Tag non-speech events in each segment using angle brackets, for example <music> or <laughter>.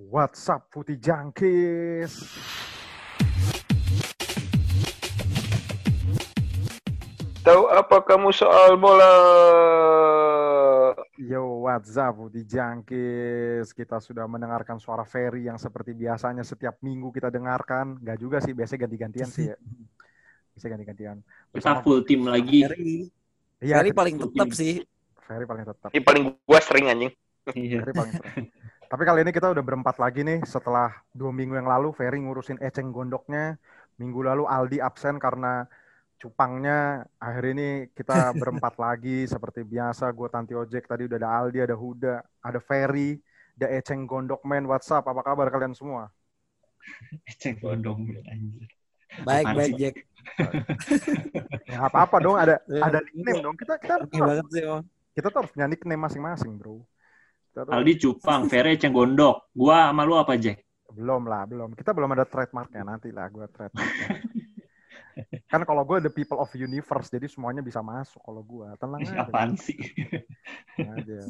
What's up, Putih Jangkis? Tahu apa kamu soal bola? Yo, what's up, Putih Jangkis? Kita sudah mendengarkan suara Ferry yang seperti biasanya setiap minggu kita dengarkan. Gak juga sih, biasanya ganti-gantian sih ya. Bisa ganti-gantian. Kita Bersama- full tim lagi. Ferry, Iya, Ferry paling tetap sih. Ferry paling tetap. Ini paling gua sering anjing. Iya. Ferry paling tetap. <laughs> Tapi kali ini kita udah berempat lagi nih setelah dua minggu yang lalu Ferry ngurusin eceng gondoknya. Minggu lalu Aldi absen karena cupangnya. Akhir ini kita <laughs> berempat lagi seperti biasa. Gue Tanti Ojek tadi udah ada Aldi, ada Huda, ada Ferry, ada eceng gondok man. WhatsApp, apa kabar kalian semua? Gondong anjir. Baik, Apaan baik, sih? Jack. <laughs> Ya apa-apa dong, ada <laughs> ada nickname dong. Kita kita sih, Om. kita tuh harus punya nickname masing-masing, bro. Tuh- Aldi cupang, <laughs> Ferry ceng gondok. Gua sama lu apa, Jack? Belum lah, belum. Kita belum ada trademarknya nanti lah gue trademarknya. <laughs> kan kalau gue the people of universe, jadi semuanya bisa masuk kalau gue. Tenang aja. Apaan sih? aja.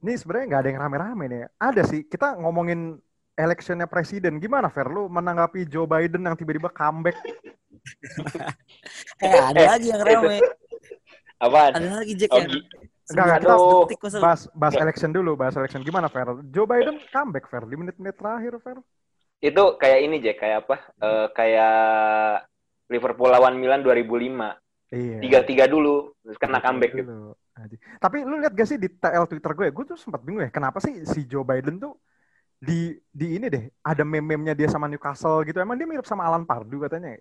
Ini sebenarnya nggak ada yang rame-rame nih. Ada sih. Kita ngomongin electionnya presiden. Gimana, Fer? Lu menanggapi Joe Biden yang tiba-tiba comeback? <laughs> Eh, ada lagi yang rame. Apaan? Ada lagi Jack Oh, yang Enggak, enggak, kita bahas, bahas election dulu. Bahas election. Gimana, Fer? Joe Biden comeback, Fer. Di menit-menit terakhir, Fer. Itu kayak ini Jack, kayak apa? Eh, kayak Liverpool lawan Milan 2005. Iya. Tiga-tiga dulu, terus kena comeback gitu. Tapi lu lihat gak sih di TL Twitter gue? Gue tuh sempat bingung ya, kenapa sih si Joe Biden tuh di di ini deh, ada meme-memnya dia sama Newcastle gitu. Emang dia mirip sama Alan Pardew katanya.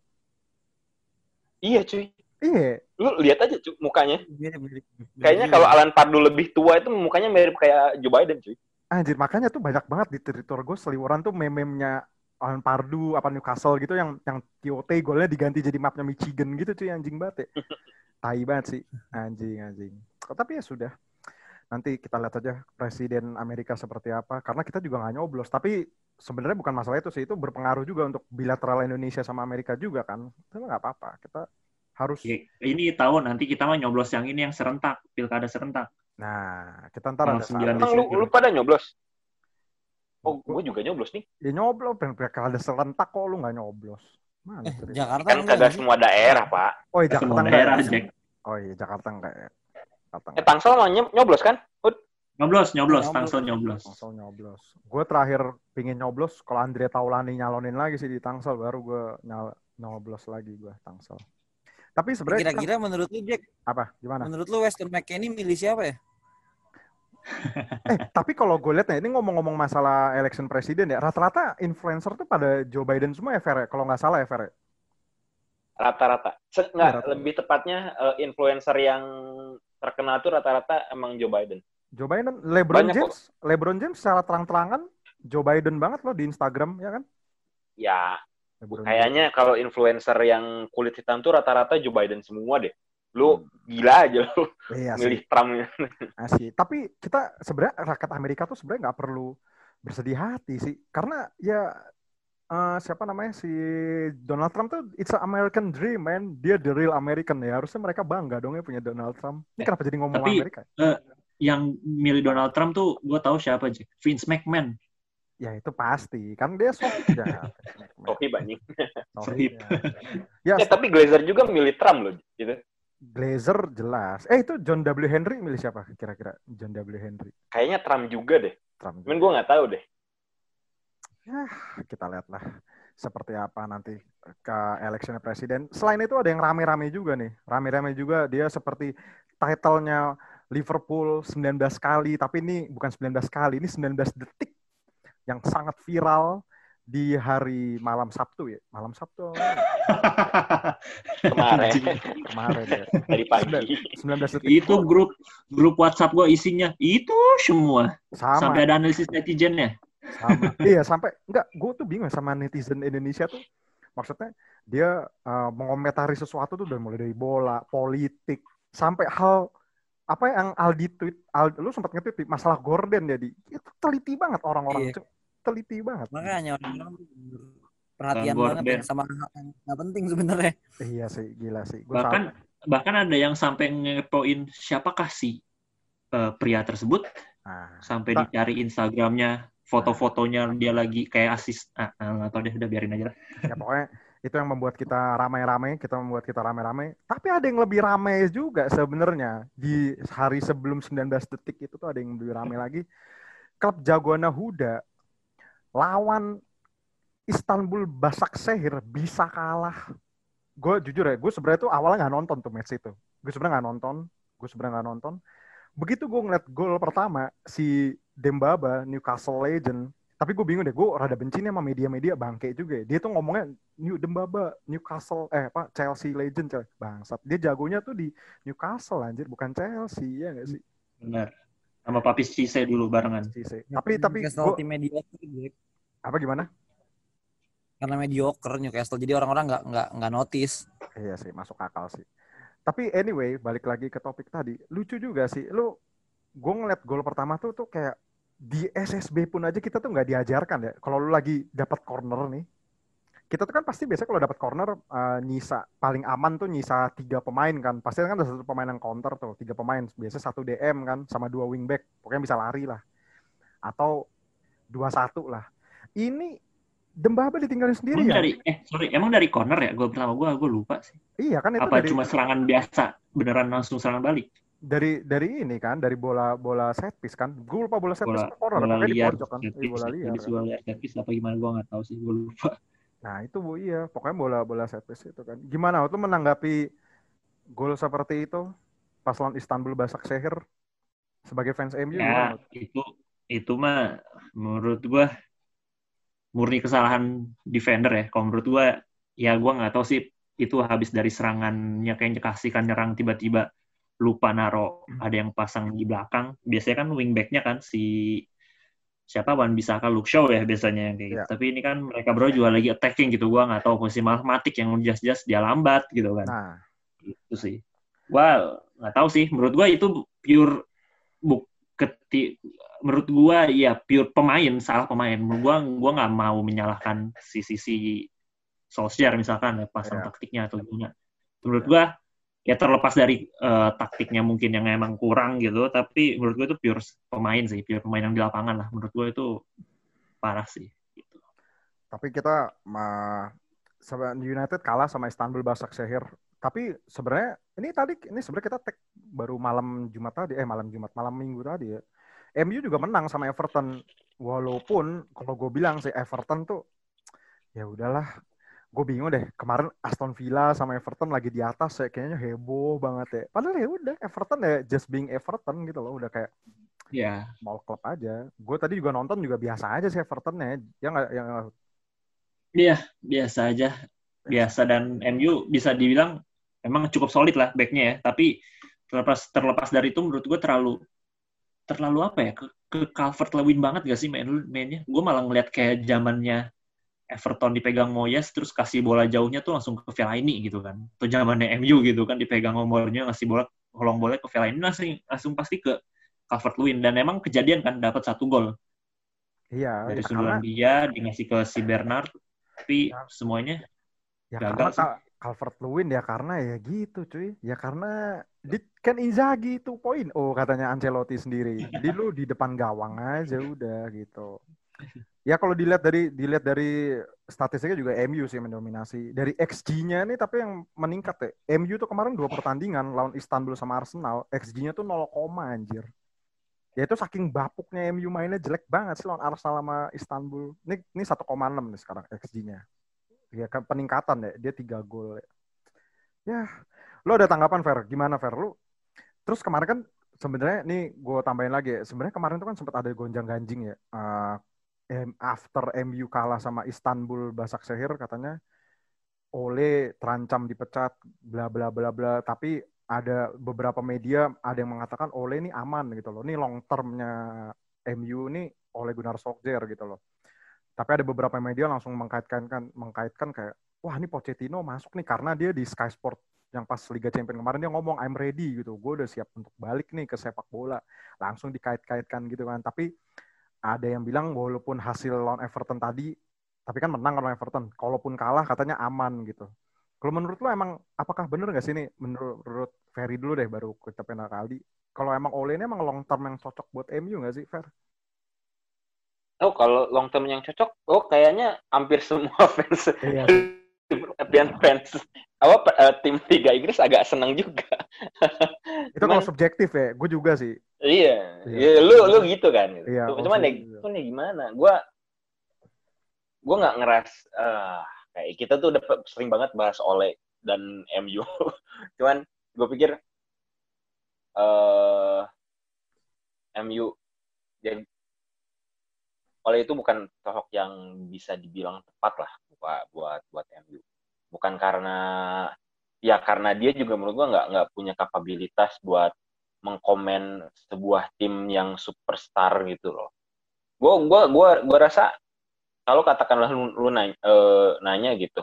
Iya cuy. Iya, Lu lihat aja cuy, mukanya. Mirip, mirip. Kayaknya kalau Alan Pardew lebih tua itu mukanya mirip kayak Joe Biden cuy. anjir makanya tuh banyak banget di Twitter gue seliweran tuh meme-memnya Alan Pardew apa Newcastle gitu yang yang TOT golnya diganti jadi mapnya Michigan gitu cuy anjing banget ya. <laughs> Tai banget sih. Anjing anjing. Tapi ya sudah. Nanti kita lihat aja presiden Amerika seperti apa karena kita juga nggak nyoblos tapi sebenarnya bukan masalah itu sih itu berpengaruh juga untuk bilateral Indonesia sama Amerika juga kan. Itu nggak apa-apa. Kita harus Ya, Ini tahu nanti kita mah nyoblos yang ini yang serentak, pilkada serentak. nah kita ntar ada sembilan saat- Emang lu, lu pada nyoblos? Oh, gue juga nyoblos nih. ya nyoblos pilkada serentak kok lu nggak nyoblos. Mana Eh, cerita? Jakarta Kan enggak kagak semua daerah, Pak. Oh iya Semua Jakarta enggak daerah? Jack. Oh iya Jakarta enggak ya. Jakarta Eh, enggak. Tangsel mah ny- nyoblos kan? Ud, Nyoblos, nyoblos, Nyoblos. Tangsel nyoblos. Tangsel nyoblos. Gue terakhir pingin nyoblos kalau Andre Taulani nyalonin lagi sih di Tangsel baru gue nyal nyoblos lagi gue Tangsel. Tapi sebenarnya kita- Kira-kira menurut lu Jack, apa gimana? menurut lu Weston McKennie milih siapa ya? <laughs> Eh tapi kalau gue lihat ya ini ngomong-ngomong masalah election presiden ya rata-rata influencer tuh pada Joe Biden semua ya Fer ya? Kalau nggak salah ya Fer ya? rata-rata. Nggak, Rata-rata. lebih tepatnya eh, influencer yang terkenal tuh rata-rata emang Joe Biden. Joe Biden, LeBron Banyak kok. James, LeBron James secara terang-terangan Joe Biden banget loh di Instagram ya kan? Ya, kayaknya kalau influencer yang kulit hitam tuh rata-rata Joe Biden semua deh. Lu gila aja lu. Iya sih. milih Trump. Asli. Tapi kita sebenarnya rakyat Amerika tuh sebenarnya nggak perlu bersedih hati sih, karena ya eh, siapa namanya si Donald Trump tuh it's a American dream man, dia the real American ya. Harusnya mereka bangga dong ya punya Donald Trump. Ini Eh, kenapa jadi ngomong tapi- Amerika? Yang milih Donald Trump tuh gue tahu siapa, Jack. Vince McMahon. Ya itu pasti, kan dia soft <laughs> ya. Topi banyak. Sohib. Sohib. Ya, Ya, tapi Glazer juga milih Trump loh, gitu. Glazer jelas. Eh itu John W Henry milih siapa kira-kira? John W Henry. Kayaknya Trump juga deh. Trump. Cuman gue nggak tahu deh. Ya, kita lihatlah seperti apa nanti ke election presiden. Selain itu ada yang rame-rame juga nih. Rame-rame juga dia seperti titlenya Liverpool 19 kali, tapi ini bukan 19 kali, ini 19 detik yang sangat viral di hari malam Sabtu ya. Malam Sabtu <laughs> Kemarin, kemarin ya. dari pagi. 19 detik. itu grup grup WhatsApp gue isinya itu semua. sama Sampai ada analisis netizennya. sama <laughs> iya sampai enggak gue tuh bingung sama netizen Indonesia tuh maksudnya dia eh, mengomentari sesuatu tuh dari mulai dari bola politik sampai hal apa yang Aldi tweet Aldi, lu sempat nge-tweet masalah Gordon jadi itu teliti banget orang-orang Iya. Teliti banget Makanya orang-orang perhatian Bang banget ya sama hal yang nggak penting sebenarnya. iya sih gila sih Gua Bahkan saat- bahkan ada yang sampai ngepoin siapakah si eh, pria tersebut nah, sampai Tak. dicari Instagramnya foto-fotonya dia lagi kayak asis ah, ah, nggak tahu deh udah biarin aja lah Ya pokoknya itu yang membuat kita ramai-ramai, kita membuat kita ramai-ramai. Tapi ada yang lebih ramai juga sebenarnya di hari sebelum 19 detik itu tuh ada yang lebih ramai lagi. Klub Jagoana Huda lawan Istanbul Basaksehir bisa kalah. Gue jujur ya, gue sebenarnya tuh awalnya nggak nonton tuh match itu. Gue sebenarnya nggak nonton, gue sebenarnya nggak nonton. Begitu gue ngeliat gol pertama si Dembaba Newcastle Legend, tapi gue bingung deh, gue rada benci nih sama media-media bangke juga ya. Dia tuh ngomongnya New Dembaba, Newcastle, eh apa Chelsea Legend, coy. bangsat. Dia jagonya tuh di Newcastle anjir, bukan Chelsea ya gak sih? benar sama Papis Cisse dulu barengan si. Tapi tapi Jack. Apa gimana? Karena mediocre Newcastle. Jadi orang-orang nggak nggak nggak notice. Iya sih, masuk akal sih. Tapi anyway, balik lagi ke topik tadi. Lucu juga sih. Lu, gue ngeliat gol pertama tuh tuh kayak di SSB pun aja kita tuh nggak diajarkan ya. Kalau lu lagi dapat corner nih, kita tuh kan pasti biasanya kalau dapat corner eh, nyisa paling aman tuh nyisa tiga pemain kan. Pasti kan ada satu pemain yang counter tuh, tiga pemain. Biasa satu DM kan, sama dua wingback. Pokoknya bisa lari lah. Atau dua satu lah. Ini Dembaba ditinggalin sendiri emang ya? dari eh sorry emang dari corner ya? Gue pertama gue gue lupa sih. Iya kan itu apa dari, cuma serangan biasa beneran langsung serangan balik? Dari dari ini kan dari bola bola set piece kan. Gue lupa bola set piece bola corner bola di liar pojok kan set piece, bola liar. Habis kan. bola liar set piece apa gimana gue nggak tahu sih gue lupa. Nah itu bu iya. Pokoknya bola bola set piece itu kan. Gimana lu menanggapi gol seperti itu? Pas lawan Istanbul Basaksehir sebagai fans MU ya itu itu mah menurut gue murni kesalahan defender ya. Kalau menurut gue ya gue nggak tahu sih itu habis dari serangannya kayak kasihkan nyerang tiba-tiba lupa naro ada yang pasang di belakang. Biasanya kan wingbacknya kan si siapa Wan Bisaka Luke Shaw ya biasanya yang kayak gitu. Iya. tapi ini kan mereka berdua juga lagi attacking gitu gue nggak tahu posisi malah Matic yang jelas-jelas dia lambat gitu kan. Nah. Itu sih. Gua nggak tahu sih menurut gua itu pure buk keti menurut gua ya pure pemain salah pemain menurut gua gua nggak mau menyalahkan si sisi Solskjaer misalkan ya pasang Iya. taktiknya atau gimana menurut gua ya terlepas dari eh, taktiknya mungkin yang emang kurang gitu tapi menurut gua itu pure pemain sih pure pemain yang di lapangan lah menurut gua itu parah sih gitu. tapi kita ma- sama United kalah sama Istanbul Basaksehir tapi sebenarnya ini tadi ini sebenarnya kita tag baru malam Jumat tadi eh malam Jumat malam Minggu tadi ya. MU juga menang sama Everton. Walaupun kalau gue bilang sih Everton tuh ya udahlah. Gue bingung deh kemarin Aston Villa sama Everton lagi di atas ya kayaknya heboh banget ya. Padahal ya udah Everton ya just being Everton gitu loh udah kayak ya small club aja. Gue tadi juga nonton juga biasa aja sih Everton ya ya nggak ya nggak- Iya, biasa aja. Biasa dan MU bisa dibilang memang cukup solid lah backnya ya. Tapi terlepas terlepas dari itu menurut gue terlalu terlalu apa ya ke, ke Calvert Lewin banget gak sih main mainnya? Gue malah ngeliat kayak zamannya Everton dipegang Moyes terus kasih bola jauhnya tuh langsung ke Fellaini gitu kan. Atau zamannya MU gitu kan dipegang nomornya ngasih bola kolong bola ke Fellaini langsung langsung pasti ke Calvert Lewin dan emang kejadian kan dapat satu gol iya dari ya, sundulan dia dikasih ke si Bernard tapi Ya. semuanya Ya Gagal karena sih. Cal- Calvert Lewin ya karena ya gitu cuy. Ya karena di, kan Inzaghi itu poin. Oh katanya Ancelotti sendiri. Jadi lu di depan gawang aja udah gitu. Ya kalau dilihat dari dilihat dari statistiknya juga MU sih mendominasi. Dari XG-nya nih tapi yang meningkat ya. MU tuh kemarin dua pertandingan lawan Istanbul sama Arsenal, XG-nya tuh 0, anjir. Ya itu saking bapuknya MU mainnya jelek banget sih lawan Arsenal sama Istanbul. Ini ini 1,6 nih sekarang XG-nya. Ya peningkatan ya, dia tiga gol. Ya. ya, lo ada tanggapan Fer? Gimana Fer? Lu terus kemarin kan sebenarnya nih gue tambahin lagi ya. Sebenarnya kemarin tuh kan sempat ada gonjang ganjing ya. Em- after MU kalah sama Istanbul Basaksehir katanya Ole terancam dipecat bla bla bla bla tapi ada beberapa media ada yang mengatakan Ole ini aman gitu loh. Ini long termnya MU ini Ole Gunnar Solskjaer gitu loh. Tapi ada beberapa media langsung mengkaitkan kan mengkaitkan kayak wah ini Pochettino masuk nih karena dia di Sky Sport yang pas Liga Champions kemarin dia ngomong I'm ready gitu. Gue udah siap untuk balik nih ke sepak bola. Langsung dikait-kaitkan gitu kan. Tapi ada yang bilang walaupun hasil lawan Everton tadi tapi kan menang lawan Everton. Kalaupun kalah katanya aman gitu. Kalau menurut lo emang apakah bener gak sih ini menurut, Ferry dulu deh baru kita Aldi. Kalau emang Ole ini emang long term yang cocok buat MU gak sih Fer? Tahu kalau long term yang cocok. Oh kayaknya hampir semua <laughs> fans Iya. fans fans apa eh, tim Liga Inggris agak senang juga. Itu kalau subjektif ya, gue juga sih. Iya, Iya. iya, lu lu gitu kan. Gitu. Iya, Cuman ya, maksudnya- cuman ya gimana? Gua gua nggak ngeras ah, kayak kita tuh udah sering banget bahas Ole dan MU. <laughs> Cuman gue pikir eh MU jadi Ole itu bukan sosok yang bisa dibilang tepat lah buat buat buat MU. Bukan karena ya karena dia juga menurut gua nggak nggak punya kapabilitas buat mengkomen sebuah tim yang superstar gitu loh. Gua gua gua gua rasa kalau katakanlah lu, lu nanya, eh, nanya gitu.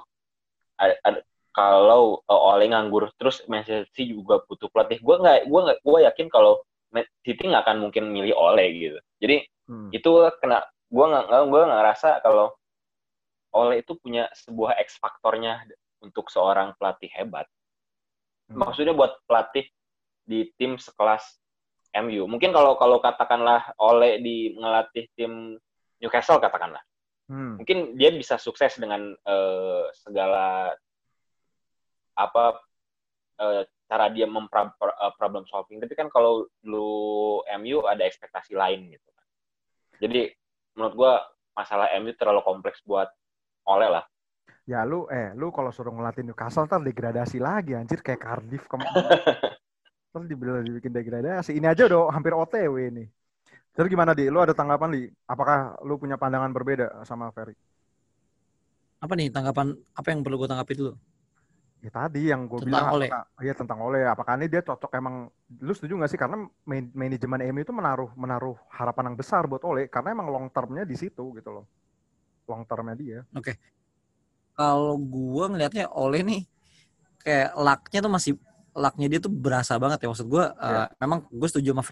Ad- ad- kalau eh, Ole nganggur terus Manchester City juga butuh pelatih. Gua nggak gua nggak gua yakin kalau City nggak akan mungkin milih Ole gitu. Jadi Hmm. itu kena gua nggak gua nggak ngerasa kalau Ole itu punya sebuah X faktornya untuk seorang pelatih hebat. Hmm. Maksudnya buat pelatih di tim sekelas MU. Mungkin kalau kalau katakanlah Ole di ngelatih tim Newcastle katakanlah, Hmm. mungkin dia bisa sukses dengan eh, segala apa eh, cara dia eh, problem solving. Tapi kan kalau lu MU ada ekspektasi lain gitu kan. Jadi menurut gua masalah MU terlalu kompleks buat Ole lah. Ya lu eh lu kalau suruh ngelatih Newcastle ntar degradasi lagi anjir kayak Cardiff kemarin. <laughs> Terus dibilang dibikin degradasi. Ini aja udah hampir OTW nih. Terus gimana di? Lu ada tanggapan di? Apakah lu punya pandangan berbeda sama Ferry? Apa nih tanggapan apa yang perlu gue tanggapi dulu? Ya tadi yang gue bilang Ole. apakah- iya tentang Ole. Apakah ini dia cocok emang? Lu setuju nggak sih? Karena man- manajemen MU itu menaruh menaruh harapan yang besar buat Ole karena emang long termnya di situ gitu loh. Long termnya dia. Kalau gue ngelihatnya oleh nih kayak lucknya tuh masih lucknya dia tuh berasa banget ya maksud gue. Iya. memang gue setuju sama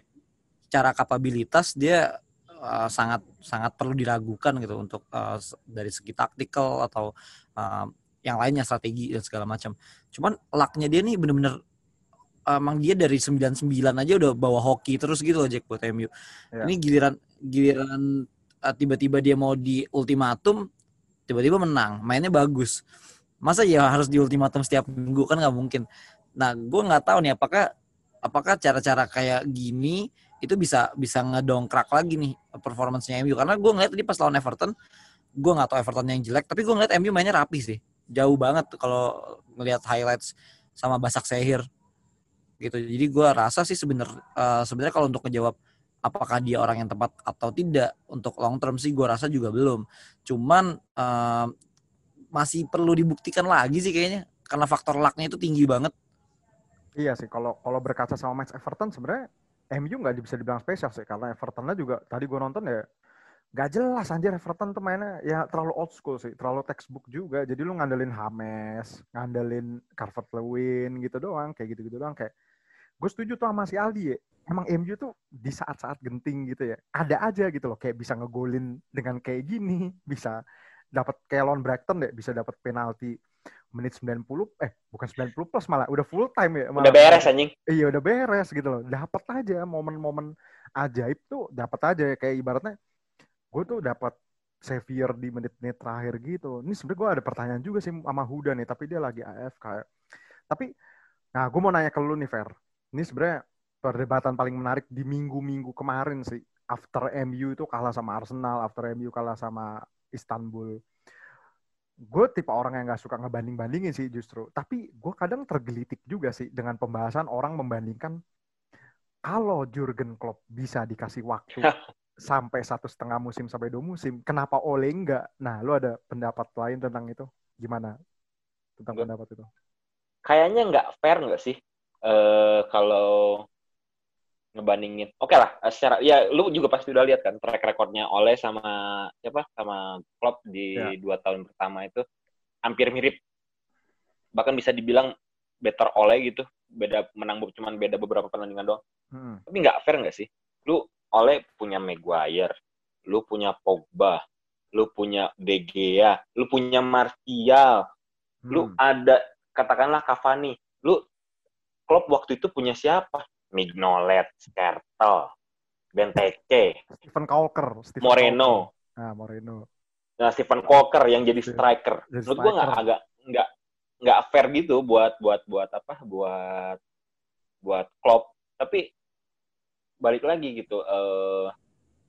cara kapabilitas dia eh, sangat sangat perlu diragukan gitu untuk s- dari segi taktikal atau eh, yang lainnya strategi dan segala macam. Cuman lucknya dia nih bener-bener emang dia dari 99 aja udah bawa hoki terus gitu loh Jack buat MU. Iya. Ini giliran giliran eh, tiba-tiba dia mau di ultimatum tiba-tiba menang, mainnya bagus. Masa ya harus di ultimatum setiap minggu kan nggak mungkin. Nah, gue nggak tahu nih apakah apakah cara-cara kayak gini itu bisa bisa ngedongkrak lagi nih performancenya MU karena gue ngeliat tadi pas lawan Everton gue nggak tahu Everton yang jelek tapi gue ngeliat MU mainnya rapi sih jauh banget kalau ngelihat highlights sama Basak Sehir. Gitu. Jadi gue rasa sih sebenernya eh, sebenarnya kalau untuk ngejawab apakah dia orang yang tepat atau tidak untuk long term sih gue rasa juga belum. Cuman eh, masih perlu dibuktikan lagi sih kayaknya karena faktor lucknya itu tinggi banget. Iya sih, kalau kalau berkaca sama match Everton sebenarnya MU nggak bisa dibilang spesial sih karena Evertonnya juga tadi gue nonton ya nggak jelas anjir Everton tuh mainnya ya terlalu old school sih, terlalu textbook juga. Jadi lu ngandelin Hames, ngandelin Carver Lewin gitu doang, kayak gitu-gitu doang kayak gue setuju tuh sama si Aldi ya. Emang MU tuh di saat-saat genting gitu ya, ada aja gitu loh kayak bisa ngegolin dengan kayak gini, bisa dapat lawan Brighton deh, bisa dapat penalti menit 90 eh bukan 90 plus malah udah full time ya malah. Udah beres anjing. Iya udah beres gitu loh. Dapat aja momen-momen ajaib tuh dapat aja kayak ibaratnya gue tuh dapat Xavier di menit-menit terakhir gitu. Ini sebenarnya gue ada pertanyaan juga sih sama Huda nih, tapi dia lagi AFK. Tapi nah gue mau nanya ke lu nih Fer. Ini sebenarnya perdebatan paling menarik di minggu-minggu kemarin sih. After MU itu kalah sama Arsenal, after MU kalah sama Istanbul. Gue tipe orang yang gak suka ngebanding-bandingin sih justru. Tapi gue kadang tergelitik juga sih dengan pembahasan orang membandingkan kalau Jurgen Klopp bisa dikasih waktu <laughs> sampai satu setengah musim sampai dua musim, kenapa Ole enggak? Nah, lu ada pendapat lain tentang itu? Gimana tentang Gua- pendapat itu? Kayaknya nggak fair nggak sih eh kalau ngebandingin. Oke lah, eh, secara ya lu juga pasti udah lihat kan track recordnya Ole sama siapa sama Klopp di Ya. dua tahun pertama itu hampir mirip. Bahkan bisa dibilang better Ole gitu. Beda menang cuman beda beberapa pertandingan doang. Hmm. Tapi nggak fair nggak sih? Lu Ole punya Maguire, lu punya Pogba, lu punya De Gea, lu punya Martial, lu Hmm. ada katakanlah Cavani, lu Klopp waktu itu punya siapa? Mignolet, Skertel, Benteke, Stephen Colker, Stephen Moreno, Colker. Nah, Moreno. Nah, Stephen Walker yang jadi Iya. striker. Jadi Menurut gua nggak agak nggak nggak fair gitu buat buat buat apa? Buat buat Klopp. Tapi balik lagi gitu. eh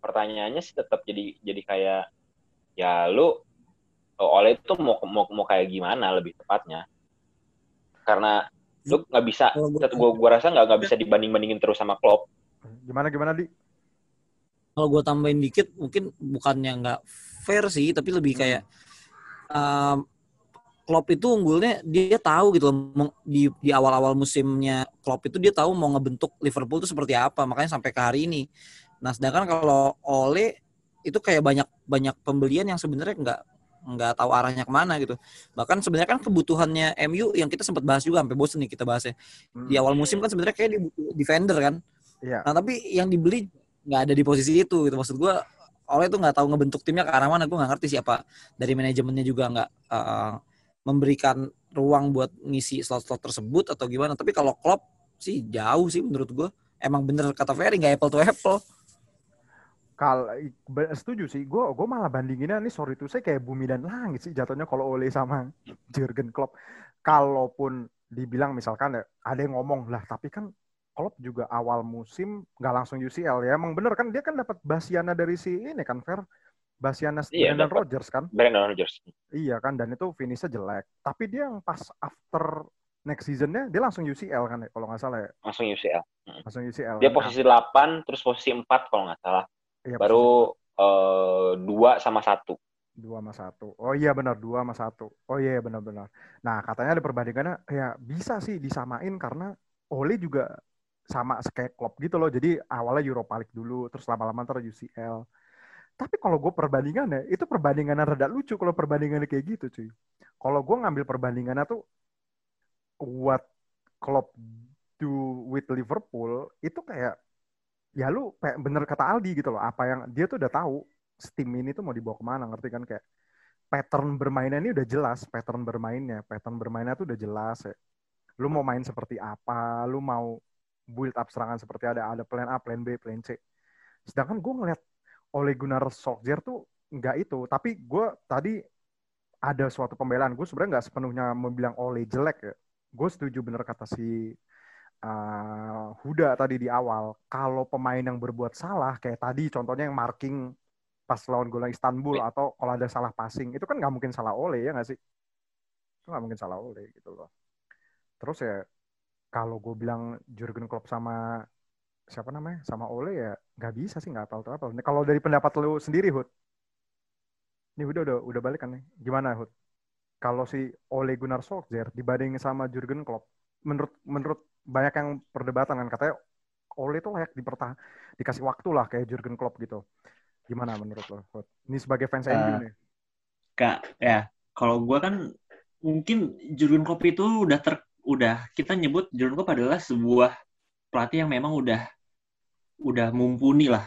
pertanyaannya sih tetap jadi jadi kayak ya lu oleh itu mau mau mau kayak gimana lebih tepatnya. Karena lu nggak bisa Kalau gua- tetap gua, gua rasa nggak nggak bisa dibanding bandingin terus sama Klopp. Gimana gimana di? kalau gue tambahin dikit mungkin bukannya nggak fair sih tapi lebih kayak um, Klopp itu unggulnya dia tahu gitu loh di di awal-awal musimnya Klopp itu dia tahu mau ngebentuk Liverpool itu seperti apa makanya sampai ke hari ini. Nah sedangkan kalau Ole itu kayak banyak banyak pembelian yang sebenarnya nggak nggak tahu arahnya ke mana gitu. Bahkan sebenarnya kan kebutuhannya MU yang kita sempat bahas juga sampai bosen nih kita bahasnya. Hmm. Di awal musim kan sebenarnya kayak butuh defender kan. Iya. Nah tapi yang dibeli nggak ada di posisi itu gitu maksud gue oleh itu nggak tahu ngebentuk timnya ke arah mana gue nggak ngerti siapa dari manajemennya juga nggak uh, memberikan ruang buat ngisi slot-slot tersebut atau gimana tapi kalau Klopp sih jauh sih menurut gue emang bener kata Ferry nggak apple to apple Kalau setuju sih, gue gue malah bandinginnya nih sorry tuh saya kayak bumi dan langit sih jatuhnya kalau Ole sama <laughs> Jurgen Klopp. Kalaupun dibilang misalkan ya, ada yang ngomong lah, tapi kan Klopp juga awal musim nggak langsung UCL ya. Emang bener kan dia kan dapat Basiana dari si ini kan Fer. Basiana Iya, Brendan. Rodgers kan. Brandon Rodgers. Iya kan dan itu finishnya jelek. Tapi dia yang pas after next seasonnya dia langsung UCL kan ya kalau nggak salah ya. Langsung UCL. Langsung UCL. Dia kan. posisi 8 terus posisi 4 kalau nggak salah. Iya, Baru eh, dua sama satu. dua sama satu. Oh iya benar dua sama satu. Oh iya benar-benar. Nah katanya ada perbandingannya ya bisa sih disamain karena Ole juga sama kayak Klopp gitu loh. Jadi awalnya Europa League dulu, terus lama-lama ntar UCL. Tapi kalau gue perbandingannya, itu perbandingannya rada lucu kalau perbandingannya kayak gitu cuy. Kalau gue ngambil perbandingannya tuh what Klopp do with Liverpool itu kayak ya lu kayak bener kata Aldi gitu loh apa yang dia tuh udah tahu tim ini tuh mau dibawa ke mana ngerti kan? Kayak pattern bermainnya ini udah jelas pattern bermainnya pattern bermainnya tuh udah jelas ya. Lu mau main seperti apa lu mau build up serangan seperti ada ada plan A plan B plan C. Sedangkan gue ngeliat Ole Gunnar Solskjaer tuh nggak itu. Tapi gue tadi ada suatu pembelaan. Gue sebenarnya nggak sepenuhnya membilang Ole jelek ya. Gue setuju bener kata si uh, Huda tadi di awal. Kalau pemain yang berbuat salah kayak tadi contohnya yang marking pas lawan gol Istanbul atau kalau ada salah passing itu kan nggak mungkin salah Ole ya nggak sih? Itu nggak mungkin salah Ole gitu loh. Terus ya kalau gue bilang Jurgen Klopp sama siapa namanya? Sama Ole ya nggak bisa sih nggak tahu apa kalau dari pendapat lu sendiri Hud. Ini udah udah udah balik kan nih. Gimana Hud? Kalau si Ole Gunnar Solskjaer dibanding sama Jurgen Klopp menurut menurut banyak yang perdebatan kan katanya Ole itu layak dipertahan dikasih waktu lah kayak Jurgen Klopp gitu. Gimana menurut lo Hud? ini sebagai fans Eh, MU nih. Kak, ya kalau gue kan mungkin Jurgen Klopp itu udah ter udah kita nyebut Jurgen Klopp adalah sebuah pelatih yang memang udah udah mumpuni lah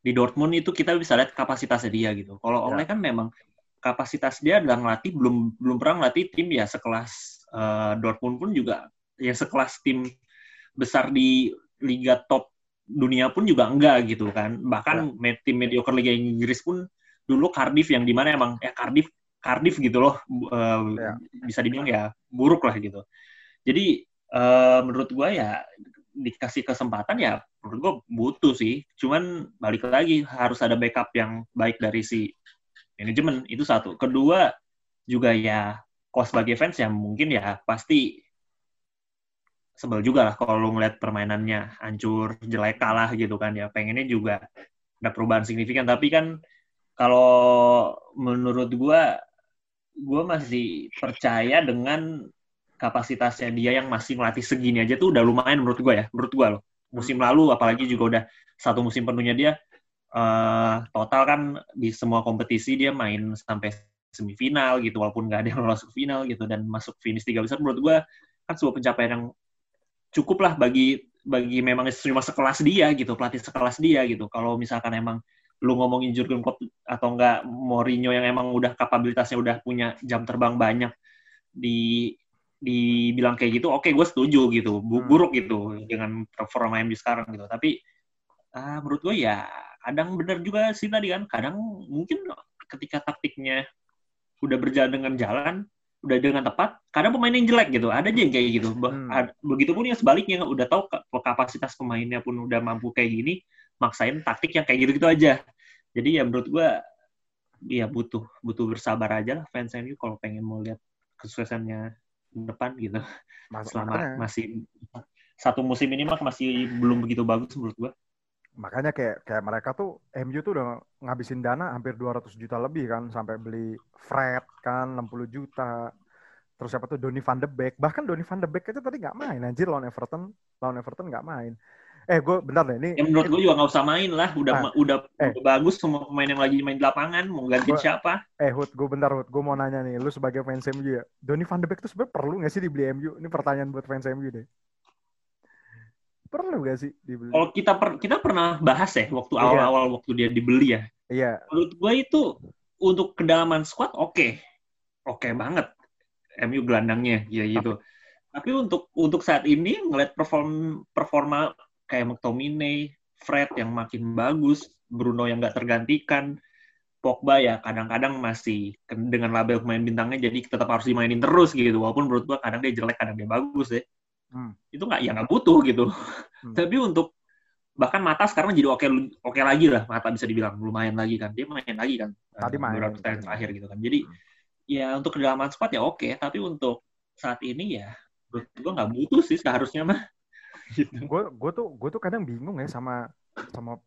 di Dortmund itu kita bisa lihat kapasitasnya dia gitu. Kalau Ya. Ole kan memang kapasitas dia adalah ngelatih belum belum pernah ngelatih tim ya sekelas eh, Dortmund pun juga ya sekelas tim besar di liga top dunia pun juga enggak gitu kan. Bahkan me- tim mediocre liga Inggris pun dulu Cardiff yang di mana emang ya Cardiff Cardiff gitu loh eh, Ya. bisa dibilang ya buruk lah gitu. Jadi eh, menurut gua ya dikasih kesempatan ya menurut gua butuh sih. Cuman balik lagi harus ada backup yang baik dari si manajemen itu satu. Kedua juga ya kalau sebagai fans ya mungkin ya pasti sebel juga lah kalau lu ngeliat permainannya hancur, jelek kalah gitu kan ya. Pengennya juga ada perubahan signifikan. Tapi kan kalau menurut gua, gua masih percaya dengan kapasitasnya dia yang masih ngelatih segini aja tuh udah lumayan menurut gua ya. Menurut gua loh. Musim lalu apalagi juga udah satu musim penuhnya dia eh, total kan di semua kompetisi dia main sampai semifinal gitu walaupun nggak ada yang lolos ke final gitu dan masuk finish tiga besar menurut gua kan sebuah pencapaian yang cukup lah bagi bagi memang cuma sekelas dia gitu pelatih sekelas dia gitu kalau misalkan emang lu ngomongin Jurgen Klopp atau enggak Mourinho yang emang udah kapabilitasnya udah punya jam terbang banyak di dibilang kayak gitu oke gue setuju gitu Hmm. buruk gitu dengan performa MU sekarang gitu tapi ah, menurut gue ya kadang benar juga sih tadi kan kadang mungkin ketika taktiknya udah berjalan dengan jalan udah dengan tepat kadang pemain yang jelek gitu ada aja yang kayak gitu Hmm. Begitupun yang sebaliknya udah tahu ka- kapasitas pemainnya pun udah mampu kayak gini maksain taktik yang kayak gitu-gitu aja jadi ya menurut gua ya butuh butuh bersabar aja lah fans MU kalau pengen mau lihat kesuksesannya ke depan gitu Mas- selama makanya, masih satu musim ini mah masih belum begitu bagus menurut gua makanya kayak kayak mereka tuh MU tuh udah ngabisin dana hampir 200 juta lebih kan sampai beli Fred kan 60 juta. Terus siapa tuh Donny van de Beek. Bahkan Donny van de Beek aja tadi nggak main anjir lawan Everton. Lawan Everton nggak main. Eh gue bentar deh ini ya menurut gua juga nggak usah main lah udah Nah, udah, eh. udah bagus semua pemain yang lagi main di lapangan mau ganti siapa Eh Hud, gue bentar Hud, gue mau nanya nih, lu sebagai fans MU ya, Donny van de Beek tuh sebenarnya perlu nggak sih dibeli MU? Ini pertanyaan buat fans MU deh. Perlu nggak sih dibeli? kalau kita per- kita pernah bahas ya waktu Iya. awal-awal waktu dia dibeli ya Iya, menurut gue itu untuk kedalaman squad oke oke banget MU gelandangnya ya gitu tapi untuk untuk saat ini ngeliat perform performa kayak McTominay Fred yang makin bagus Bruno yang nggak tergantikan Pogba ya kadang-kadang masih dengan label pemain bintangnya jadi tetap harus dimainin terus gitu walaupun menurut gue kadang dia jelek kadang dia bagus ya Hmm. itu nggak ya nggak butuh gitu Hmm. <laughs> tapi untuk bahkan mata sekarang jadi oke oke lagi lah mata bisa dibilang lumayan lagi kan dia main lagi kan Tadi eh, main. beberapa pertandingan terakhir gitu kan jadi Hmm. ya untuk kedalaman squad ya oke tapi untuk saat ini ya menurut gue nggak butuh sih seharusnya mah gitu. gue gue tuh gue tuh kadang bingung ya sama sama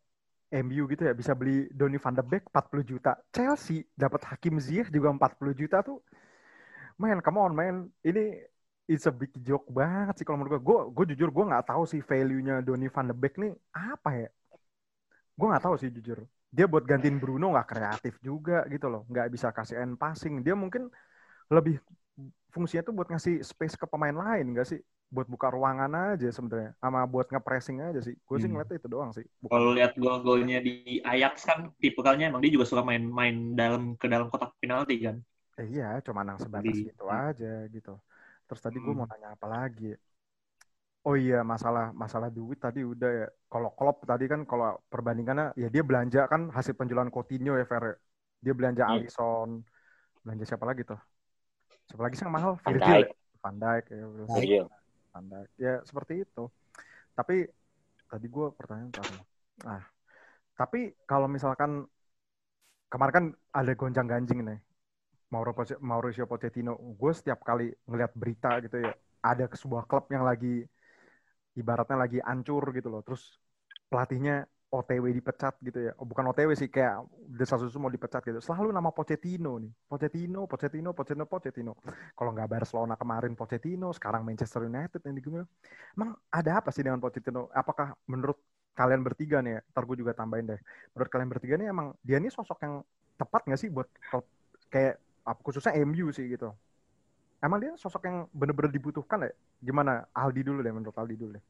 MU gitu ya bisa beli Donny van de Beek 40 juta. Chelsea dapat Hakim Ziyech juga 40 juta tuh. Man, come on man. Ini it's a big joke banget sih kalau menurut gue. Gue gue jujur gue nggak tahu sih value-nya Donny van de Beek nih apa ya. Gue nggak tahu sih jujur. Dia buat gantiin Bruno nggak kreatif juga gitu loh. Nggak bisa kasih end passing. Dia mungkin lebih fungsinya tuh buat ngasih space ke pemain lain nggak sih? Buat buka ruangan aja sebenarnya sama buat nge-pressing aja sih gue sih Hmm. ngeliatnya itu doang sih Bukan- kalau lihat gol-golnya di Ajax kan tipikalnya emang dia juga suka main-main dalam ke dalam kotak penalti kan eh, iya cuma nang sebatas Di- gitu aja gitu terus tadi gue Hmm. mau nanya apa lagi ya? oh iya masalah masalah duit tadi udah ya kalau Klopp tadi kan kalau perbandingannya ya dia belanja kan hasil penjualan Coutinho ya Fer ya. dia belanja Hmm. Alisson belanja siapa lagi tuh siapa lagi sih yang mahal Van Virgil Dijk. ya? Van Dijk ya Dijk. Ya seperti itu. Tapi tadi gue pertanyaan apa? Ah, tapi kalau misalkan kemarin kan ada gonjang ganjing nih. Mauro Poche- Mauricio Pochettino, gue setiap kali ngelihat berita gitu ya, ada sebuah klub yang lagi ibaratnya lagi ancur gitu loh. Terus pelatihnya OTW dipecat gitu ya. Oh, bukan OTW sih kayak desa susu mau dipecat gitu. Selalu nama Pochettino nih. Pochettino, Pochettino, Pochettino, Pochettino. Kalau nggak Barcelona kemarin Pochettino, sekarang Manchester United yang digimana. Emang ada apa sih dengan Pochettino? Apakah menurut kalian bertiga nih ya, ntar gue juga tambahin deh. Menurut kalian bertiga nih emang dia nih sosok yang tepat nggak sih buat klub kayak khususnya MU sih gitu. Emang dia sosok yang bener-bener dibutuhkan ya? Gimana? Aldi dulu deh, menurut Aldi dulu deh.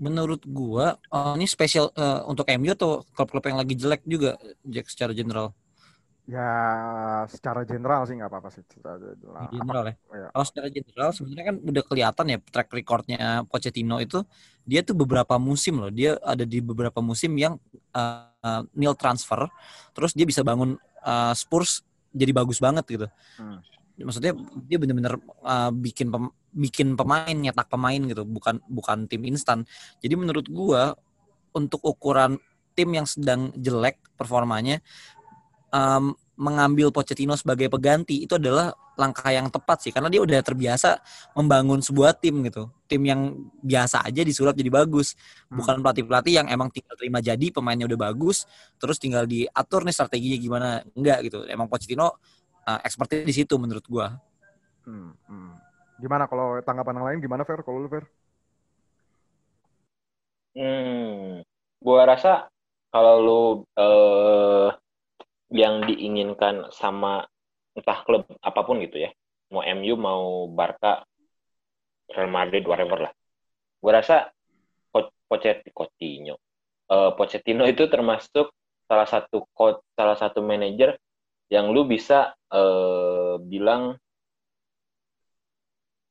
Menurut gua eh, ini spesial eh, untuk MU atau klub-klub yang lagi jelek juga Jack secara general. Ya secara general sih nggak apa-apa sih. Secara general. General ya. ya? Kalau secara general sebenarnya kan udah kelihatan ya track recordnya Pochettino itu dia tuh beberapa musim loh. Dia ada di beberapa musim yang uh, nil transfer, terus dia bisa bangun uh, Spurs jadi bagus banget gitu. Hmm. Maksudnya dia bener-bener uh, bikin pem- bikin pemain, nyetak pemain gitu, bukan bukan tim instan. Jadi menurut gua untuk ukuran tim yang sedang jelek performanya um, mengambil Pochettino sebagai pengganti itu adalah langkah yang tepat sih karena dia udah terbiasa membangun sebuah tim gitu tim yang biasa aja disulap jadi bagus Hmm. bukan pelatih pelatih yang emang tinggal terima jadi pemainnya udah bagus terus tinggal diatur nih strateginya gimana enggak gitu emang Pochettino uh, expertnya di situ menurut gua Hmm, hmm. Gimana kalau tanggapan yang lain gimana Fer? Kalau lu Fer? Hmm, gua rasa kalau lu eh, yang diinginkan sama entah klub apa pun gitu ya, mau MU mau Barca, Real Madrid, whatever lah. Gua rasa Pochettino, Coutinho, eh, Pochettino itu termasuk salah satu coach, salah satu manajer yang lu bisa eh, bilang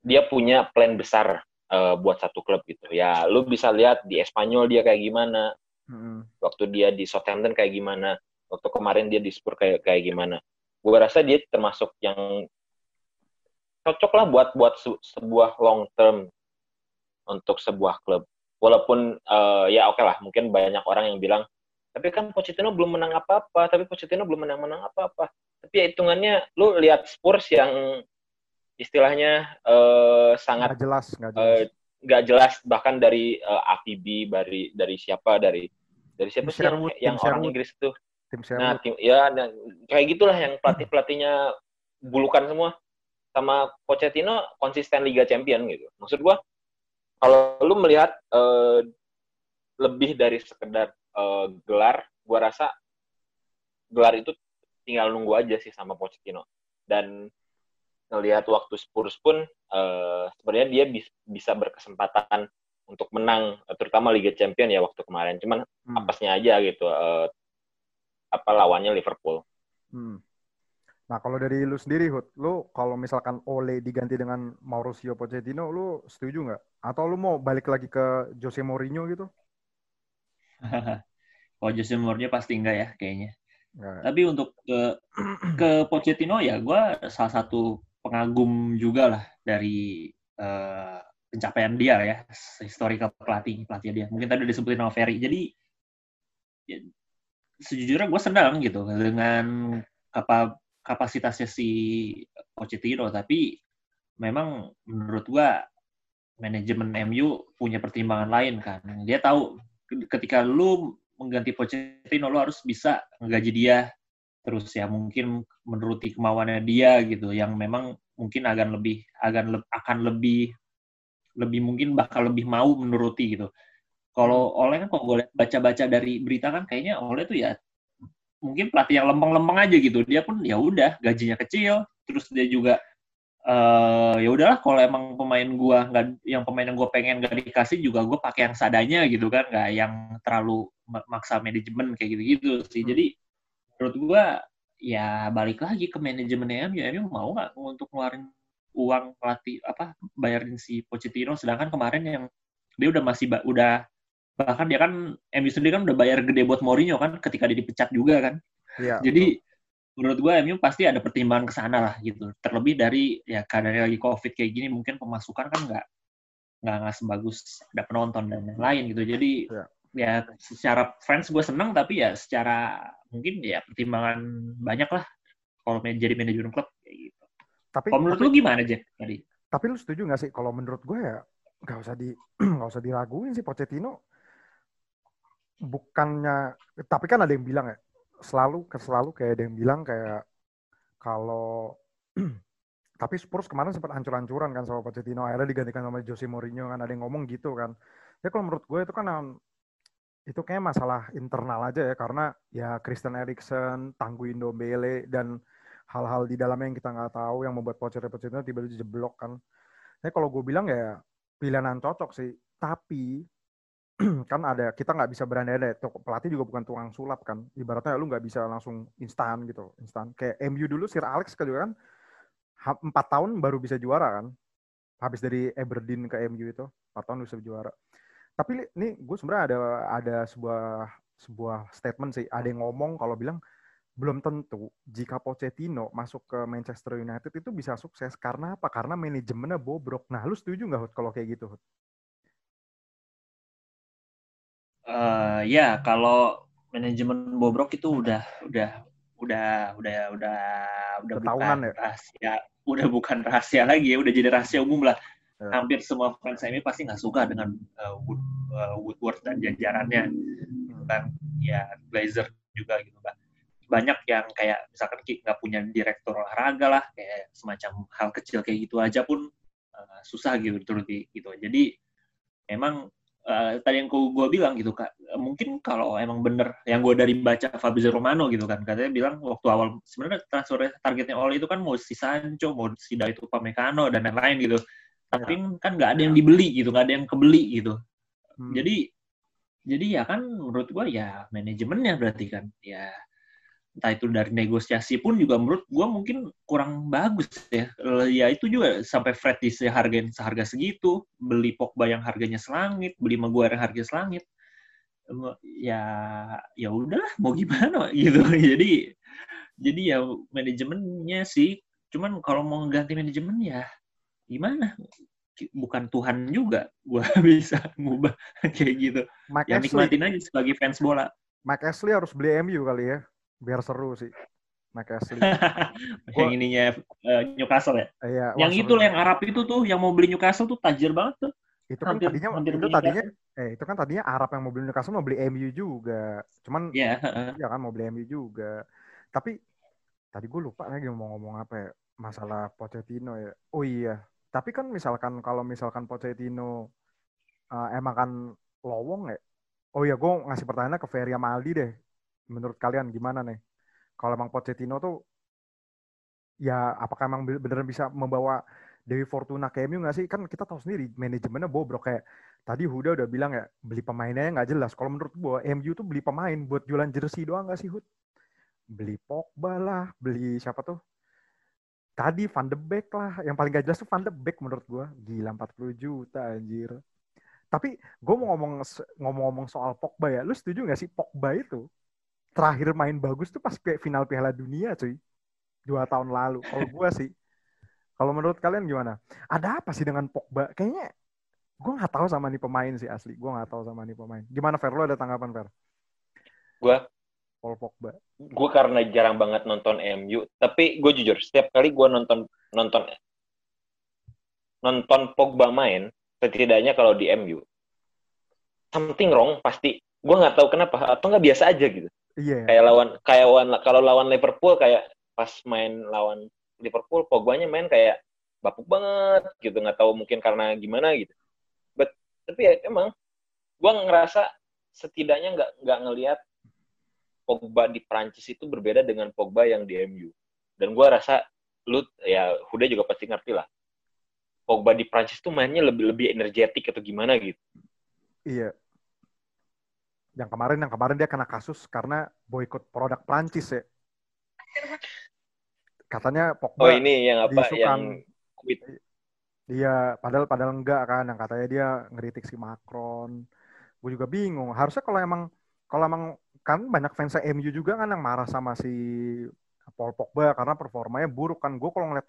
dia punya plan besar eh, buat satu klub gitu. Ya, lu bisa lihat di Espanyol dia kayak gimana. Hmm. Waktu dia di Southampton kayak gimana, waktu kemarin dia di Spurs kayak kayak gimana. Gue rasa dia termasuk yang cocok lah buat buat se- sebuah long term untuk sebuah klub. Walaupun eh, ya oke lah, mungkin banyak orang yang bilang, tapi kan Pochettino belum menang apa-apa, tapi Pochettino belum menang-menang apa-apa. Tapi ya hitungannya, lu lihat Spurs yang istilahnya eh, sangat Nggak jelas, nggak jelas. eh, nggak jelas bahkan dari eh, AVB dari dari siapa dari dari siapa Tim sih yang, Sherwood, yang orang Sherwood. Inggris tuh? Tim nah tim ya nah, kayak gitulah yang pelatih <clears throat> pelatihnya bulukan semua. Sama Pochettino konsisten Liga Champion gitu. Maksud gua kalau lu melihat eh, lebih dari sekedar eh, gelar gua rasa gelar itu tinggal nunggu aja sih sama Pochettino. Dan ngelihat waktu Spurs pun eh, sebenarnya dia bis- bisa berkesempatan untuk menang eh, terutama Liga Champion ya waktu kemarin cuman Hmm. apesnya aja gitu eh, apa lawannya Liverpool Hmm. Nah, kalau dari lu sendiri, Hud, lu kalau misalkan Ole diganti dengan Mauricio Pochettino, lu setuju nggak? Atau lu mau balik lagi ke Jose Mourinho gitu? <laughs> Kalau Jose Mourinho pasti enggak ya kayaknya. Nggak. Tapi untuk ke ke Pochettino ya gue salah satu pengagum juga lah dari eh, pencapaian dia ya, historical pelatih pelatih dia. Mungkin tadi disebutin sama Ferry. Jadi ya, sejujurnya gue senang gitu dengan apa kapasitasnya si Pochettino. Tapi memang menurut gue manajemen MU punya pertimbangan lain kan. Dia tahu ketika lu mengganti Pochettino lu harus bisa menggaji dia terus ya mungkin menuruti kemauannya dia gitu yang memang mungkin akan lebih akan le- akan lebih lebih mungkin bakal lebih mau menuruti gitu. Kalau Oleh kan kalau gue baca-baca dari berita kan kayaknya Oleh tuh ya mungkin pelatih yang lempeng-lempeng aja gitu. Dia pun ya udah gajinya kecil, terus dia juga eh ya udahlah kalau emang pemain gua nggak yang pemain yang gue pengen gak dikasih juga gue pakai yang sadanya gitu kan nggak yang terlalu ma- maksa manajemen kayak gitu-gitu sih Hmm. jadi menurut gua ya balik lagi ke manajemen MU MU mau nggak untuk ngeluarin uang pelatih apa bayarin si Pochettino sedangkan kemarin yang dia udah masih ba- udah bahkan dia kan MU sendiri kan udah bayar gede buat Mourinho kan ketika dia dipecat juga kan Iya. jadi menurut gue MU pasti ada pertimbangan ke sana lah gitu. Terlebih dari ya keadaan lagi COVID kayak gini mungkin pemasukan kan nggak nggak nggak sebagus ada penonton dan lain-lain gitu. Jadi Iya. Ya secara fans gue seneng tapi ya secara mungkin ya pertimbangan banyak lah kalau jadi manajemen klub kayak gitu. Tapi, Kalau menurut tapi, lu gimana Jack tadi? tapi lu setuju nggak sih? Kalau menurut gue ya nggak usah di <clears throat> nggak usah diraguin sih Pochettino. Bukannya, tapi kan ada yang bilang ya, selalu selalu kayak ada yang bilang kayak kalau <clears throat> tapi Spurs kemarin sempat hancur-hancuran kan sama Pochettino akhirnya digantikan sama Jose Mourinho kan ada yang ngomong gitu kan ya kalau menurut gue itu kan itu kayak masalah internal aja ya karena ya Christian Eriksen, Tangguh Ndombele dan hal-hal di dalamnya yang kita nggak tahu yang membuat Pochettino tiba-tiba jeblok kan. Tapi kalau gue bilang ya pilihan yang cocok sih. Tapi <clears throat> kan ada kita nggak bisa berandai-andai. Pelatih juga bukan tukang sulap kan. Ibaratnya lu nggak bisa langsung instan gitu, instan. Kayak MU dulu Sir Alex kan juga kan empat tahun baru bisa juara kan. Habis dari Aberdeen ke MU itu empat tahun bisa juara. Tapi ini gue sebenarnya ada ada sebuah sebuah statement sih. Ada yang ngomong kalau bilang belum tentu jika Pochettino masuk ke Manchester United itu bisa sukses karena apa? Karena manajemennya bobrok. Nah, lu setuju nggak Hud kalau kayak gitu? Hud? Eh, ya kalau manajemen bobrok itu udah udah udah udah udah udah Ketahuan bukan ya? rahasia udah bukan rahasia lagi ya udah jadi rahasia umum lah. Hampir semua fans MU pasti nggak suka dengan eh, Wood, eh, Woodward dan jajarannya. Kan ya Glazer juga gitu kan banyak yang kayak misalkan nggak punya direktur olahraga lah kayak semacam hal kecil kayak gitu aja pun eh, susah gitu dituruti gitu. Jadi memang eh, tadi yang gue bilang gitu kak mungkin kalau emang bener yang gue dari baca Fabrizio Romano gitu kan katanya bilang waktu awal sebenarnya transfer targetnya Ole itu kan mau si Sancho mau si Daito Upamecano dan lain-lain gitu tapi kan nggak ada yang dibeli gitu nggak ada yang kebeli gitu. Hmm. jadi jadi ya kan menurut gua ya manajemennya berarti kan. Ya entah itu dari negosiasi pun juga menurut gua mungkin kurang bagus ya. Ya itu juga sampai Fred disehargain seharga segitu beli Pogba yang harganya selangit beli Maguire yang harganya selangit ya ya udahlah mau gimana <laughs> gitu. Jadi jadi ya manajemennya sih cuman kalau mau ganti manajemen ya gimana bukan Tuhan juga gua <laughs> bisa ngubah kayak gitu Mike ya Ashley, nikmatin aja sebagai fans bola Mike Ashley harus beli MU kali ya, biar seru sih. Mike Ashley. <laughs> yang ininya eh, Newcastle ya Iya, yang itu banget. yang Arab itu tuh yang mau beli Newcastle tuh tajir banget tuh itu kan hampir- tadinya hampir itu tadinya eh itu kan tadinya Arab yang mau beli Newcastle mau beli MU juga. Cuman ya heeh. ya kan mau beli MU juga. Tapi tadi gue lupa lagi mau ngomong apa ya masalah Pochettino ya. Oh iya. Tapi kan misalkan kalau misalkan Pochettino uh, emang kan lowong ya. Oh iya gue ngasih pertanyaan ke Ferry sama deh. Menurut kalian gimana nih? Kalau emang Pochettino tuh ya apakah emang beneran bisa membawa Dewi Fortuna ke MU nggak sih? Kan kita tahu sendiri manajemennya bobrok kayak tadi Huda udah bilang ya beli pemainnya nggak jelas. Kalau menurut gue MU tuh beli pemain buat jualan jersey doang nggak sih Hud? Beli Pogba lah, beli siapa tuh? Tadi Van de Beek lah. Yang paling gak jelas tuh Van de Beek menurut gue. Gila 40 juta anjir. Tapi gue mau ngomong ngomong-ngomong soal Pogba ya. Lu setuju nggak sih Pogba itu terakhir main bagus tuh pas kayak final Piala Dunia cuy. Dua tahun lalu. Kalau gue sih. Kalau menurut kalian gimana? Ada apa sih dengan Pogba? Kayaknya gue nggak tahu sama nih pemain sih asli. Gue nggak tahu sama nih pemain. Gimana Fer? Lu ada tanggapan Fer? Gua Paul Pogba. gue karena jarang banget nonton MU tapi gue jujur setiap kali gue nonton nonton nonton Pogba main setidaknya kalau di MU something wrong pasti gue nggak tahu kenapa atau nggak biasa aja gitu Iya. kayak lawan kayak lawan kalau lawan Liverpool kayak pas main lawan Liverpool Pogbanya main kayak bapuk banget gitu nggak tahu mungkin karena gimana gitu but tapi ya emang gue ngerasa setidaknya nggak nggak ngelihat Pogba di Prancis itu berbeda dengan Pogba yang di MU dan gue rasa lu ya Huda juga pasti ngerti lah Pogba di Prancis tuh mainnya lebih lebih energetik atau gimana gitu Iya. Yang kemarin yang kemarin dia kena kasus karena boykot produk Prancis ya. Katanya Pogba oh ini yang apa diisukan. yang quit Iya, padahal padahal enggak kan, yang katanya dia ngeritik si Macron. Gue juga bingung. Harusnya kalau emang kalau emang kan banyak fans MU juga kan yang marah sama si Paul Pogba karena performanya buruk kan. Gue kalau ngeliat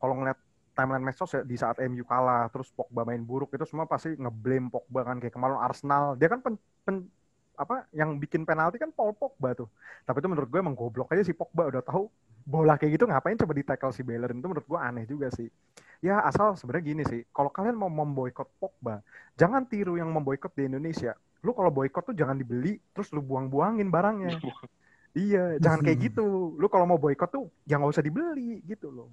kalau ngeliat timeline medsos ya di saat MU kalah terus Pogba main buruk itu semua pasti ngeblame Pogba kan kayak kemarin Arsenal dia kan pen, pen- apa yang bikin penalti kan Paul Pogba tuh. Tapi itu menurut gue emang goblok aja si Pogba udah tahu bola kayak gitu ngapain coba di tackle si Bellerin itu menurut gue aneh juga sih. Ya asal sebenarnya gini sih, kalau kalian mau memboikot Pogba, jangan tiru yang memboikot di Indonesia. Lu kalau boikot tuh jangan dibeli, terus lu buang-buangin barangnya. <laughs> iya, jangan kayak gitu. Lu kalau mau boikot tuh ya nggak usah dibeli gitu loh.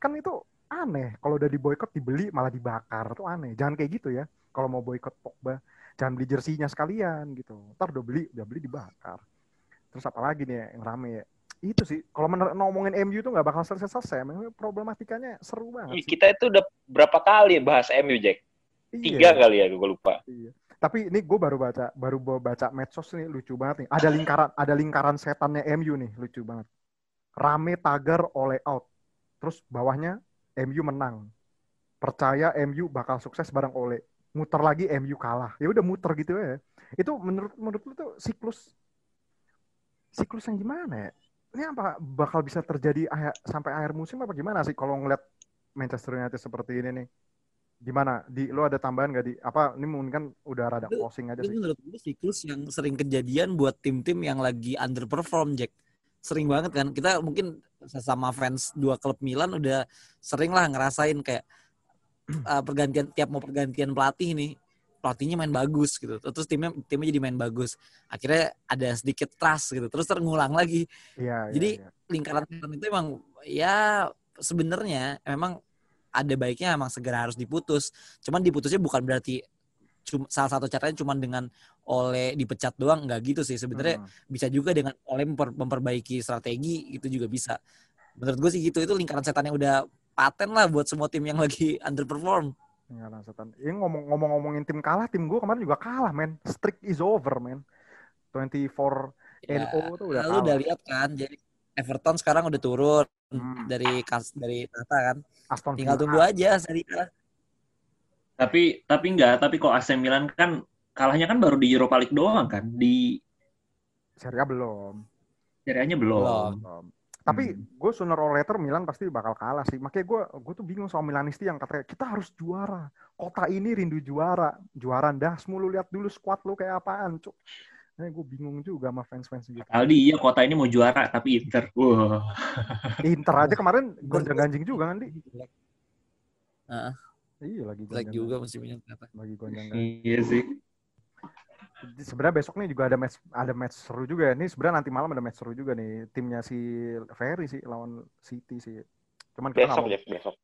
Kan itu aneh. Kalau udah diboikot dibeli malah dibakar tuh aneh. Jangan kayak gitu ya. Kalau mau boikot Pogba, jangan beli jersinya sekalian gitu. Ntar udah beli, udah beli dibakar. Terus apa lagi nih yang rame ya? Itu sih, kalau ngomongin MU tuh nggak bakal selesai-selesai. Memang problematikanya seru banget sih. kita itu udah berapa kali bahas MU Jack tiga Iya. kali ya gue lupa Iya. Tapi ini gue baru baca, baru baca medsos nih lucu banget nih. Ada lingkaran, ada lingkaran setannya MU nih, lucu banget. Rame tagar oleh out. Terus bawahnya MU menang. Percaya MU bakal sukses bareng oleh. Muter lagi MU kalah. Ya udah muter gitu ya. Itu menurut menurut lu tuh siklus siklus yang gimana ya? Ini apa bakal bisa terjadi sampai akhir musim apa gimana sih kalau ngeliat Manchester United seperti ini nih? Gimana? Di lu ada tambahan gak di apa ini mungkin kan udah rada Itu- closing aja Itu sih. menurut gue siklus yang sering kejadian buat tim-tim yang lagi underperform, Jack. Sering banget kan. Kita mungkin sesama fans dua klub Milan udah sering lah ngerasain kayak uh, <clears throat> pergantian tiap mau pergantian pelatih nih pelatihnya main bagus gitu terus timnya timnya jadi main bagus akhirnya ada sedikit trust gitu terus terulang lagi Iya, iya, Jadi, iya. lingkaran setan itu emang ya sebenarnya memang ada baiknya emang segera harus diputus. Cuman diputusnya bukan berarti cuma salah satu caranya cuma dengan oleh dipecat doang nggak gitu sih sebenarnya Hmm. bisa juga dengan oleh memper- memperbaiki strategi itu juga bisa menurut gue sih gitu itu lingkaran setannya udah paten lah buat semua tim yang lagi <laughs> underperform Lingkaran setan. Ini ngomong ngomong-ngomongin tim kalah, tim gue kemarin juga kalah, men. Streak is over, men. 24 ya, NO tuh udah lu udah kalah. lihat kan jadi Everton sekarang udah turun Hmm. dari kas dari tata kan Aston tinggal tunggu aja seri A. Tapi tapi enggak, tapi kok AC Milan kan kalahnya kan baru di Europa League doang kan di Serie A belum. Serie A-nya belum. Belum. belum. Tapi Hmm. gue sooner or later Milan pasti bakal kalah sih. Makanya gue gue tuh bingung sama Milanisti yang katanya kita harus juara. Kota ini rindu juara. Juara dasmu lu lihat dulu squad lu kayak apaan, cuk. Nah, gue bingung juga sama fans-fans gitu. Aldi iya kota ini mau juara tapi Inter. Wah. Inter aja kemarin gonjang-ganjing juga kan, Di? Heeh. Iya lagi gonjang- juga musim ini ternyata. Lagi gonjang-ganjing. Iya sih. Sebenarnya besok nih juga ada match ada match seru juga. Nih sebenarnya nanti malam ada match seru juga nih. Timnya si Ferry sih lawan City sih. Cuman kita Besok ya, besok.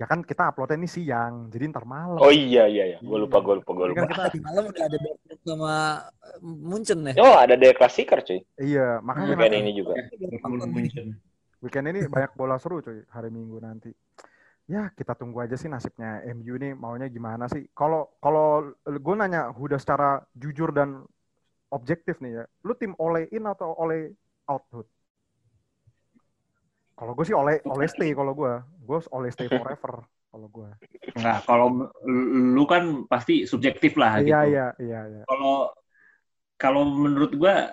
ya kan kita uploadnya ini siang, jadi ntar malam. Oh iya iya iya, gue lupa gue lupa gue Ini lupa. kan kita malam udah ada sama eh, Munchen ya. Oh ada The Klassiker cuy, iya, makanya weekend nanti- ini juga. weekend ini banyak bola seru cuy hari Minggu nanti. Ya kita tunggu aja sih nasibnya MU nih maunya gimana sih. Kalau kalau gue nanya Huda secara jujur dan objektif nih ya, lu tim oleh in atau oleh out Hud? Kalau gue sih oleh oleh stay kalau gue, gue oleh stay <laughs> forever kalau gue. Enggak, kalau lu kan pasti subjektif lah gitu. Iya iya iya iya. Kalau kalau menurut gua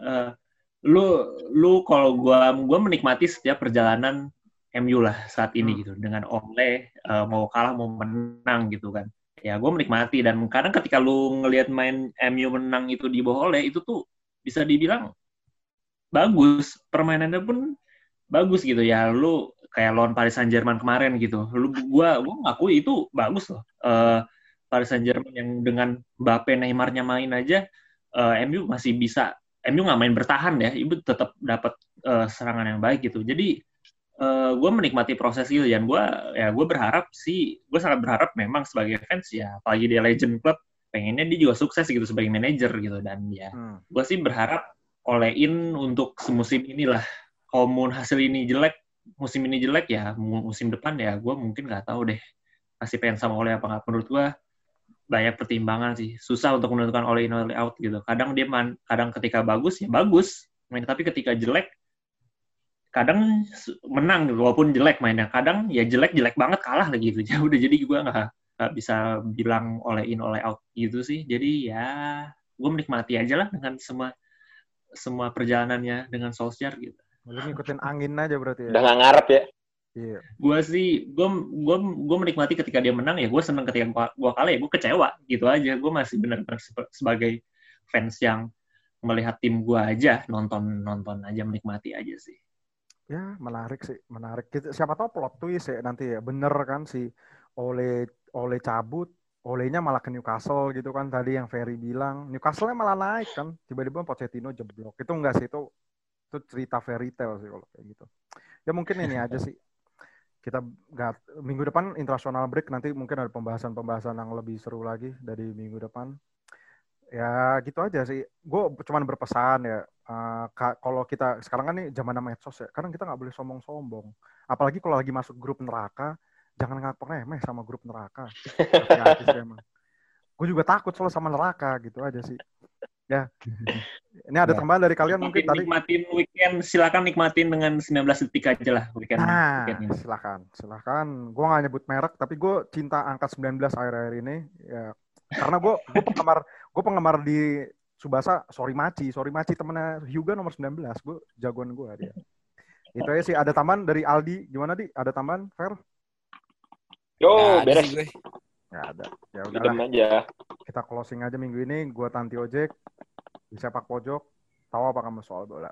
eh, lu lu kalau gua gua menikmati setiap perjalanan MU lah saat ini Hmm. gitu dengan Ole eh, mau kalah mau menang gitu kan. Ya gue menikmati dan kadang ketika lu ngelihat main MU menang itu di bawah Ole itu tuh bisa dibilang bagus permainannya pun bagus gitu ya lu kayak lawan Paris Saint Germain kemarin gitu. Lu gua gua ngakui itu bagus loh. Eh, Paris Saint Germain yang dengan Mbappe Neymarnya main aja eh, MU masih bisa MU nggak main bertahan ya ibu tetap dapat eh, serangan yang baik gitu. Jadi gue menikmati proses itu dan gue ya gue berharap sih gue sangat berharap memang sebagai fans ya apalagi dia legend club pengennya dia juga sukses gitu sebagai manajer gitu. Dan ya Hmm. gue sih berharap olehin untuk semusim inilah kalau hasil ini jelek musim ini jelek ya mu- musim depan ya gue mungkin nggak tahu deh masih pengen sama oleh apa nggak. Menurut gue banyak pertimbangan sih. Susah untuk menentukan oleh in oleh out gitu. Kadang dia man, kadang ketika bagus ya bagus. Main tapi ketika jelek kadang menang gitu, walaupun jelek mainnya. Kadang ya jelek jelek banget kalah lagi gitu. <laughs> Ya udah jadi gue nggak nggak bisa bilang oleh in oleh out gitu sih. Jadi ya gue menikmati aja lah dengan semua semua perjalanannya dengan Solskjaer gitu Lu ngikutin angin aja berarti Udah ya. nggak ngarep ya. Iya. gue sih gue gue gue menikmati ketika dia menang ya gue seneng ketika gua- gua kalah ya gue kecewa gitu aja gue masih benar-benar sebagai fans yang melihat tim gue aja nonton nonton aja menikmati aja sih Ya, menarik sih, menarik. Siapa tahu plot twist ya nanti ya. Bener kan si oleh oleh cabut, olehnya malah ke Newcastle gitu kan tadi yang Ferry bilang. Newcastle-nya malah naik kan. Tiba-tiba Pochettino jeblok. Itu enggak sih itu itu cerita fairy tale sih kalau kayak gitu. Ya mungkin ini aja sih. Kita nggak minggu depan international break nanti mungkin ada pembahasan-pembahasan yang lebih seru lagi dari minggu depan. Ya gitu aja sih. Gue cuman berpesan ya. ka- kalau kita sekarang kan nih zaman medsos ya. Kadang kita nggak boleh sombong-sombong. Apalagi kalau lagi masuk grup neraka, jangan ngapak remeh sama grup neraka. Gue juga takut soal sama neraka gitu aja sih. Ya. <laughs> Ini ada Ya. tambahan dari kalian mungkin Nikmatin, tadi. nikmatin weekend silakan nikmatin dengan 19 detik aja lah weekend, Nah, weekend ini. silakan, silakan. Gue nggak nyebut merek, tapi gue cinta angka 19 akhir-akhir ini. Ya, karena gue gue penggemar gue penggemar di Subasa, sorry Maci, sorry Maci temennya Hyuga nomor 19. Gue jagoan gue dia. Itu aja sih. Ada tambahan dari Aldi. Gimana di? Ada tambahan? Fair? Yo, ada beres. sih gue. Nggak ada. Ya udah. aja. Kita closing aja minggu ini. Gue Tanti Ojek di sepak pojok. Tahu apa kamu soal bola?